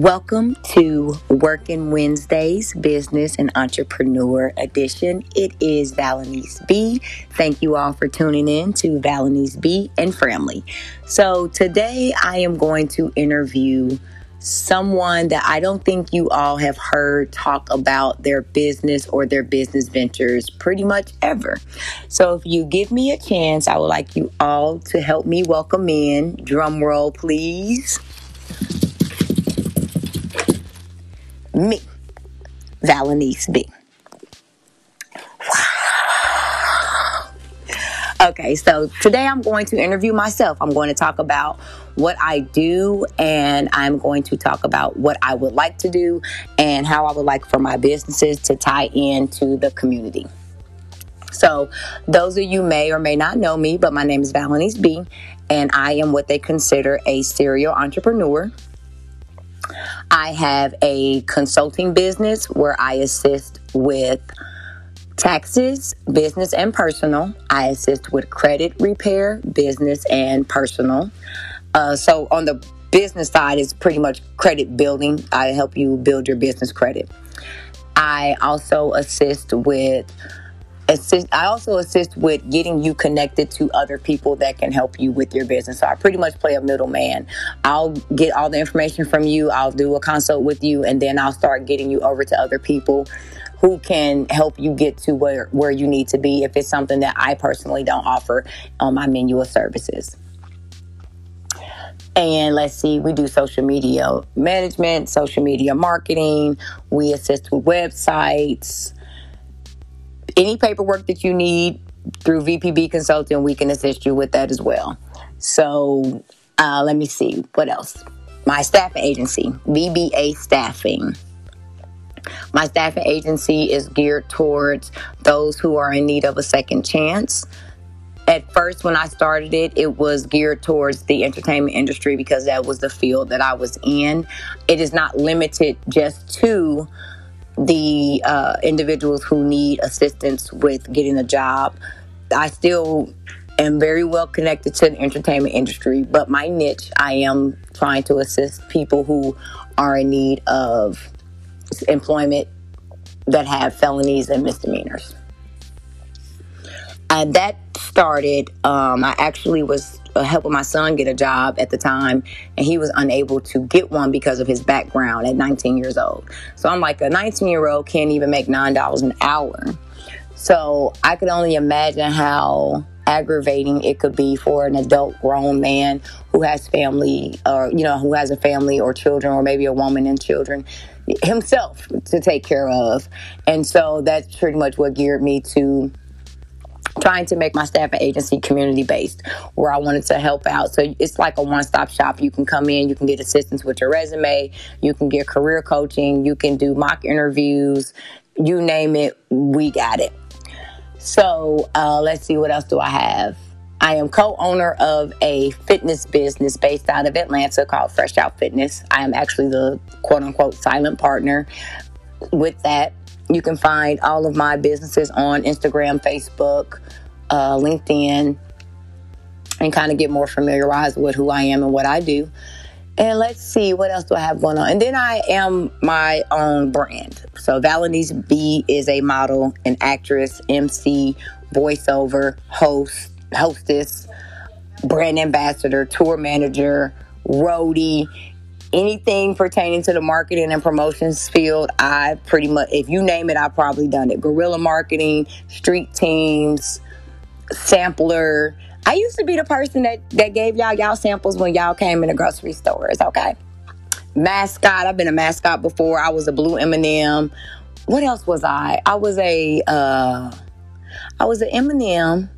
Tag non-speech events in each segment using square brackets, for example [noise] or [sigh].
Welcome to Working Wednesdays Business and Entrepreneur Edition. It is Valenese B. Thank you all for tuning in to Valenese B and Family. So today I am going to interview someone that I don't think you all have heard talk about their business or their business ventures pretty much ever. So if you give me a chance, I would like you all to help me welcome in. Drum roll, please. Me, Valenese B. Okay, so today I'm going to interview myself. I'm going to talk about what I do and I'm going to talk about what I would like to do and how I would like for my businesses to tie into the community. So, those of you may or may not know me, but my name is Valenese B, and I am what they consider a serial entrepreneur. I have a consulting business where I assist with taxes, business and personal. I assist with credit repair, business and personal. Uh, so on the business side is pretty much credit building. I help you build your business credit. I also assist with assist I also assist with getting you connected to other people that can help you with your business. So I pretty much play a middleman. I'll get all the information from you, I'll do a consult with you, and then I'll start getting you over to other people who can help you get to where, where you need to be if it's something that I personally don't offer um, on my menu of services. And let's see, we do social media management, social media marketing, we assist with websites any paperwork that you need through VPB Consulting, we can assist you with that as well. So uh, let me see what else. My staffing agency, VBA Staffing. My staffing agency is geared towards those who are in need of a second chance. At first, when I started it, it was geared towards the entertainment industry because that was the field that I was in. It is not limited just to the uh, individuals who need assistance with getting a job. I still am very well connected to the entertainment industry, but my niche, I am trying to assist people who are in need of employment that have felonies and misdemeanors. And that started, um, I actually was uh, helping my son get a job at the time, and he was unable to get one because of his background at 19 years old. So I'm like, a 19 year old can't even make $9 an hour. So I could only imagine how aggravating it could be for an adult grown man who has family or you know who has a family or children or maybe a woman and children himself to take care of and so that's pretty much what geared me to trying to make my staffing agency community based where I wanted to help out. So it's like a one stop shop. You can come in, you can get assistance with your resume, you can get career coaching, you can do mock interviews, you name it, we got it. So uh, let's see, what else do I have? I am co owner of a fitness business based out of Atlanta called Fresh Out Fitness. I am actually the quote unquote silent partner with that. You can find all of my businesses on Instagram, Facebook, uh, LinkedIn, and kind of get more familiarized with who I am and what I do. And let's see, what else do I have going on? And then I am my own brand. So Valenese B is a model, an actress, MC, voiceover, host, hostess, brand ambassador, tour manager, roadie, anything pertaining to the marketing and promotions field, I pretty much, if you name it, I've probably done it. Guerrilla marketing, street teams, sampler. I used to be the person that, that gave y'all y'all samples when y'all came in the grocery stores, okay? Mascot, I've been a mascot before. I was a blue M&M. What else was I? I was a, uh, I was an M&M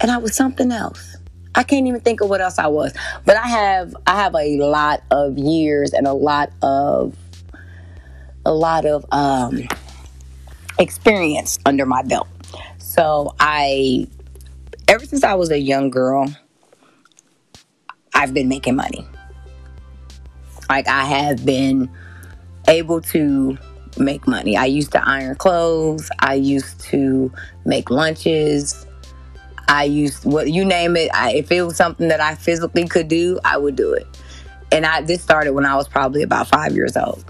and I was something else. I can't even think of what else I was. But I have I have a lot of years and a lot of a lot of um, experience under my belt. So I ever since I was a young girl, I've been making money. Like I have been able to make money. I used to iron clothes, I used to make lunches. I used what you name it. I, if it was something that I physically could do, I would do it. and I this started when I was probably about five years old.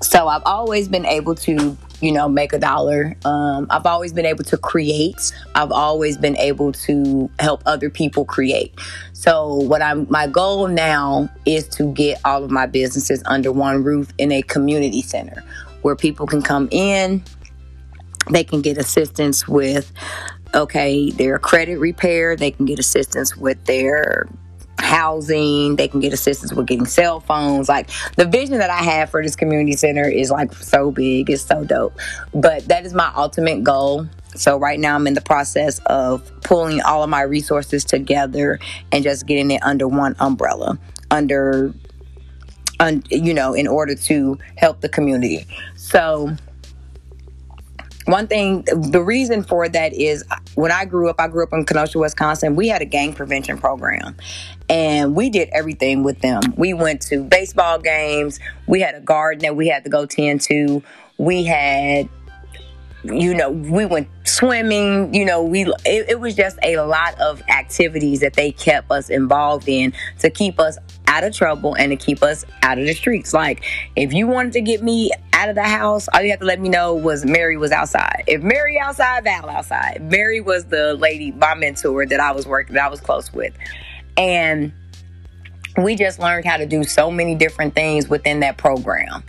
So I've always been able to, you know, make a dollar. Um, I've always been able to create. I've always been able to help other people create. So what I'm my goal now is to get all of my businesses under one roof in a community center where people can come in, they can get assistance with okay, their credit repair, they can get assistance with their housing, they can get assistance with getting cell phones. Like the vision that I have for this community center is like so big, it's so dope. But that is my ultimate goal. So right now I'm in the process of pulling all of my resources together and just getting it under one umbrella, under un, you know, in order to help the community. So one thing the reason for that is when i grew up i grew up in kenosha wisconsin. We had a gang prevention program and we did everything with them. We went to baseball games. We had a garden that we had to go tend to. We had you know, we went swimming, you know, we it, it, was just a lot of activities that they kept us involved in to keep us out of trouble and to keep us out of the streets. Like if you wanted to get me out of the house, all you have to let me know was Mary was outside. If Mary outside, Val outside. Mary was the lady, my mentor that I was working, that I was close with. And we just learned how to do so many different things within that program.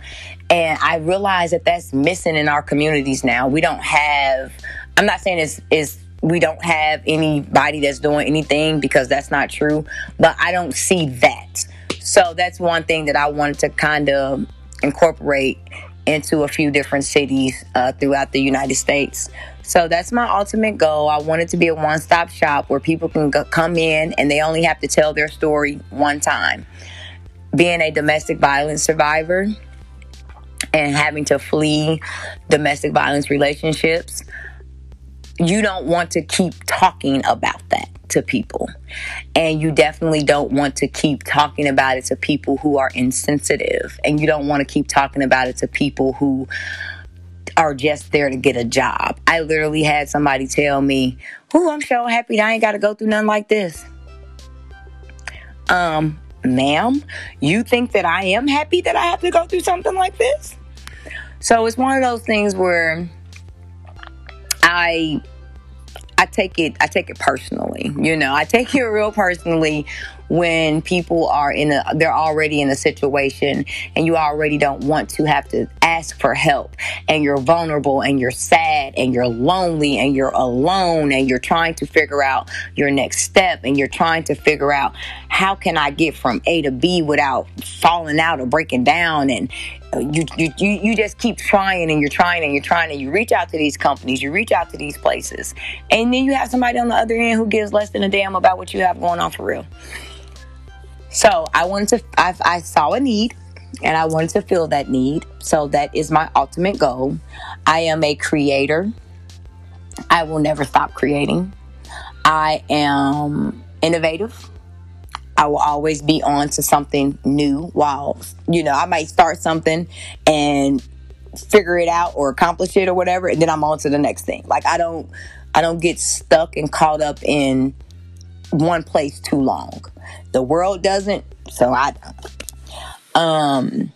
And I realize that that's missing in our communities now. We don't have, I'm not saying it's, it's we don't have anybody that's doing anything because that's not true, but I don't see that. So that's one thing that I wanted to kind of incorporate into a few different cities uh, throughout the United States. So that's my ultimate goal. I want it to be a one stop shop where people can go, come in and they only have to tell their story one time. Being a domestic violence survivor and having to flee domestic violence relationships, you don't want to keep talking about that to people. And you definitely don't want to keep talking about it to people who are insensitive. And you don't want to keep talking about it to people who are just there to get a job. I literally had somebody tell me, "Who I'm so happy that I ain't got to go through nothing like this." Um, ma'am, you think that I am happy that I have to go through something like this? So it's one of those things where I I take it I take it personally. You know, I take it real personally when people are in a they're already in a situation and you already don't want to have to ask for help and you're vulnerable and you're sad and you're lonely and you're alone and you're trying to figure out your next step and you're trying to figure out how can I get from A to B without falling out or breaking down and you, you, you just keep trying and you're trying and you're trying and you reach out to these companies, you reach out to these places, and then you have somebody on the other end who gives less than a damn about what you have going on for real. So I wanted to, I, I saw a need and I wanted to fill that need. So that is my ultimate goal. I am a creator. I will never stop creating. I am innovative. I will always be on to something new while, you know, I might start something and figure it out or accomplish it or whatever, and then I'm on to the next thing. Like I don't I don't get stuck and caught up in one place too long. The world doesn't, so I Um,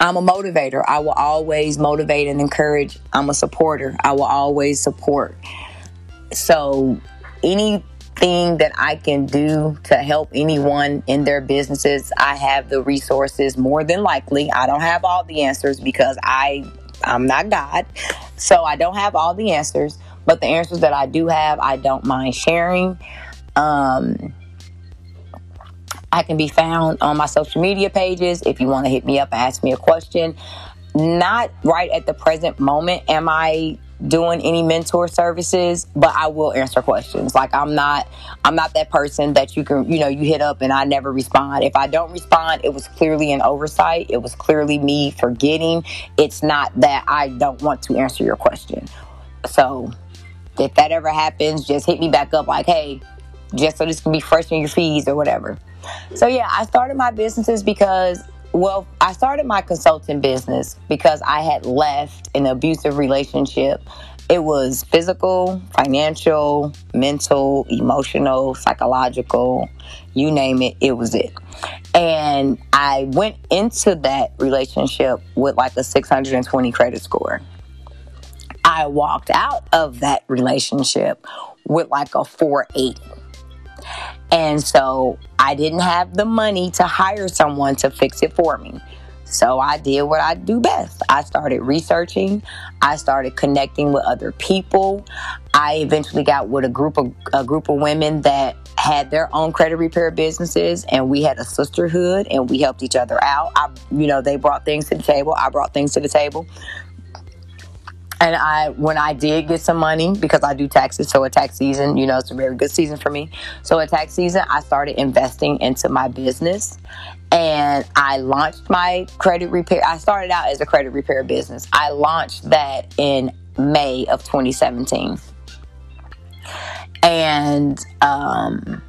I'm a motivator. I will always motivate and encourage. I'm a supporter. I will always support. So anything that I can do to help anyone in their businesses, I have the resources more than likely. I don't have all the answers because I I'm not God. So I don't have all the answers, but the answers that I do have, I don't mind sharing. Um, I can be found on my social media pages if you want to hit me up and ask me a question. Not right at the present moment am I doing any mentor services, but I will answer questions. Like I'm not I'm not that person that you can, you know, you hit up and I never respond. If I don't respond, it was clearly an oversight. It was clearly me forgetting. It's not that I don't want to answer your question. So, if that ever happens, just hit me back up like, "Hey, just so this can be fresh in your feeds or whatever. So yeah, I started my businesses because well, I started my consulting business because I had left an abusive relationship it was physical, financial, mental, emotional, psychological, you name it, it was it. And I went into that relationship with like a 620 credit score. I walked out of that relationship with like a 480. And so I didn't have the money to hire someone to fix it for me. So I did what I do best. I started researching. I started connecting with other people. I eventually got with a group of a group of women that had their own credit repair businesses and we had a sisterhood and we helped each other out. I you know, they brought things to the table, I brought things to the table. And I, when I did get some money, because I do taxes, so a tax season, you know, it's a very good season for me. So a tax season, I started investing into my business and I launched my credit repair. I started out as a credit repair business. I launched that in May of 2017. And, um,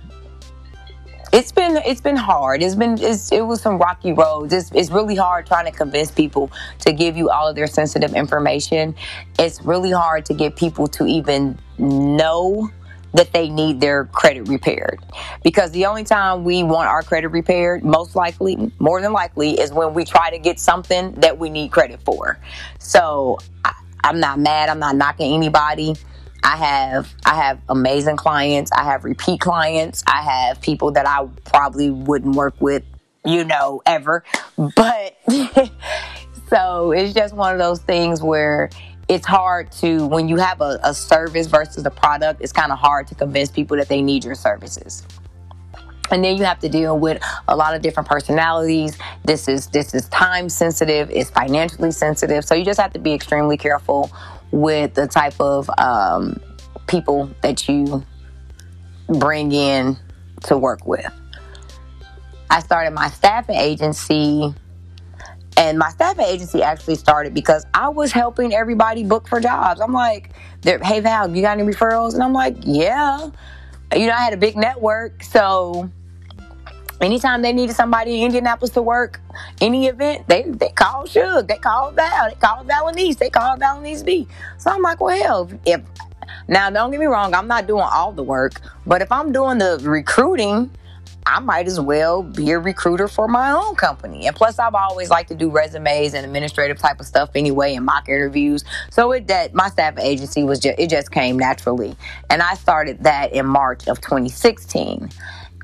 it's been it's been hard. It's been it's, it was some rocky roads. It's, it's really hard trying to convince people to give you all of their sensitive information. It's really hard to get people to even know that they need their credit repaired. Because the only time we want our credit repaired, most likely, more than likely, is when we try to get something that we need credit for. So I, I'm not mad. I'm not knocking anybody. I have I have amazing clients. I have repeat clients. I have people that I probably wouldn't work with, you know, ever. But [laughs] so it's just one of those things where it's hard to when you have a, a service versus a product, it's kind of hard to convince people that they need your services and then you have to deal with a lot of different personalities this is this is time sensitive it's financially sensitive so you just have to be extremely careful with the type of um, people that you bring in to work with. I started my staffing agency, and my staffing agency actually started because I was helping everybody book for jobs. I'm like, hey Val, you got any referrals? And I'm like, yeah. You know, I had a big network, so anytime they needed somebody in Indianapolis to work any event, they they called Shug, they called Val, they called Valenese, they called Valenese B. So I'm like, well, hell, if now don't get me wrong, I'm not doing all the work, but if I'm doing the recruiting, I might as well be a recruiter for my own company. And plus, I've always liked to do resumes and administrative type of stuff anyway, and mock interviews. So it that my staff agency was just it just came naturally, and I started that in March of 2016.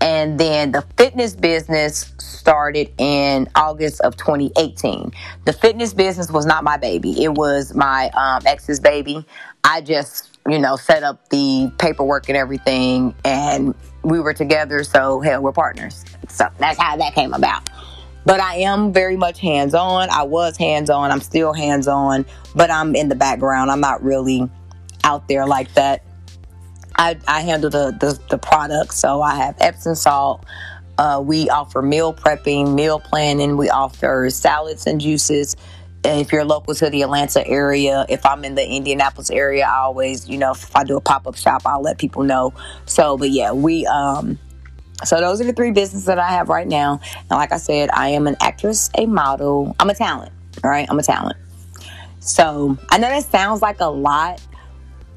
And then the fitness business started in August of 2018. The fitness business was not my baby, it was my um, ex's baby. I just, you know, set up the paperwork and everything, and we were together, so hell, we're partners. So that's how that came about. But I am very much hands on. I was hands on. I'm still hands on, but I'm in the background. I'm not really out there like that. I, I handle the, the, the products. So I have Epsom salt. Uh, we offer meal prepping, meal planning. We offer salads and juices. if you're local to the Atlanta area, if I'm in the Indianapolis area, I always, you know, if I do a pop up shop, I'll let people know. So, but yeah, we, um, so those are the three businesses that I have right now. And like I said, I am an actress, a model. I'm a talent, all right? I'm a talent. So I know that sounds like a lot,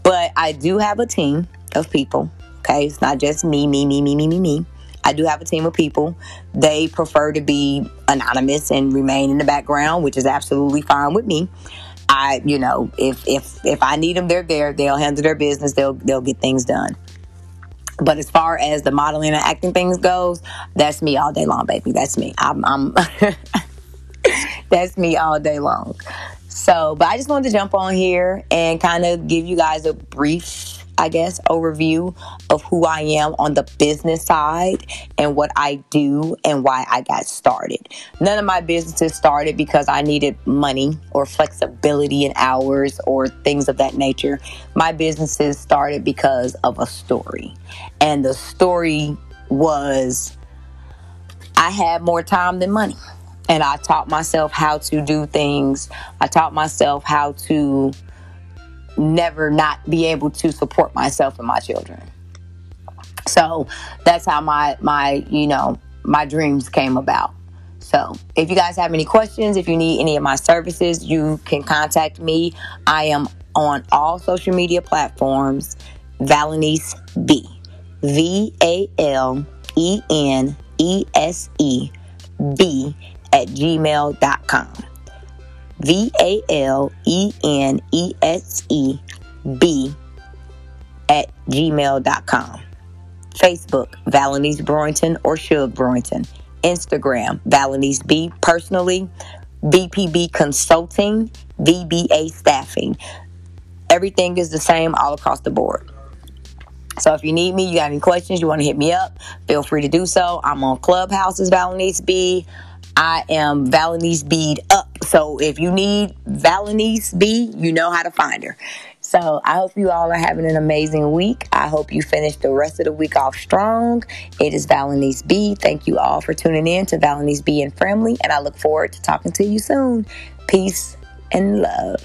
but I do have a team of people. Okay, it's not just me, me, me, me, me, me, me. I do have a team of people. They prefer to be anonymous and remain in the background, which is absolutely fine with me. I, you know, if if if I need them, they're there. They'll handle their business. They'll they'll get things done. But as far as the modeling and acting things goes, that's me all day long, baby. That's me. I'm, I'm [laughs] that's me all day long. So, but I just wanted to jump on here and kind of give you guys a brief I guess, overview of who I am on the business side and what I do and why I got started. None of my businesses started because I needed money or flexibility in hours or things of that nature. My businesses started because of a story. And the story was I had more time than money. And I taught myself how to do things. I taught myself how to never not be able to support myself and my children. So that's how my my you know my dreams came about. So if you guys have any questions, if you need any of my services, you can contact me. I am on all social media platforms, Valenese B. V A L E N E S E B at gmail.com. V A L E N E S E B at gmail.com. Facebook, Valenese Brewington or Shug Brewington. Instagram, Valenese B. Personally, BPB Consulting, VBA Staffing. Everything is the same all across the board. So if you need me, you got any questions, you want to hit me up, feel free to do so. I'm on Clubhouse's Valenese B. I am Valenese Bead up. So if you need Valenese B, you know how to find her. So I hope you all are having an amazing week. I hope you finish the rest of the week off strong. It is Valenese B. Thank you all for tuning in to Valenese B and Family, and I look forward to talking to you soon. Peace and love.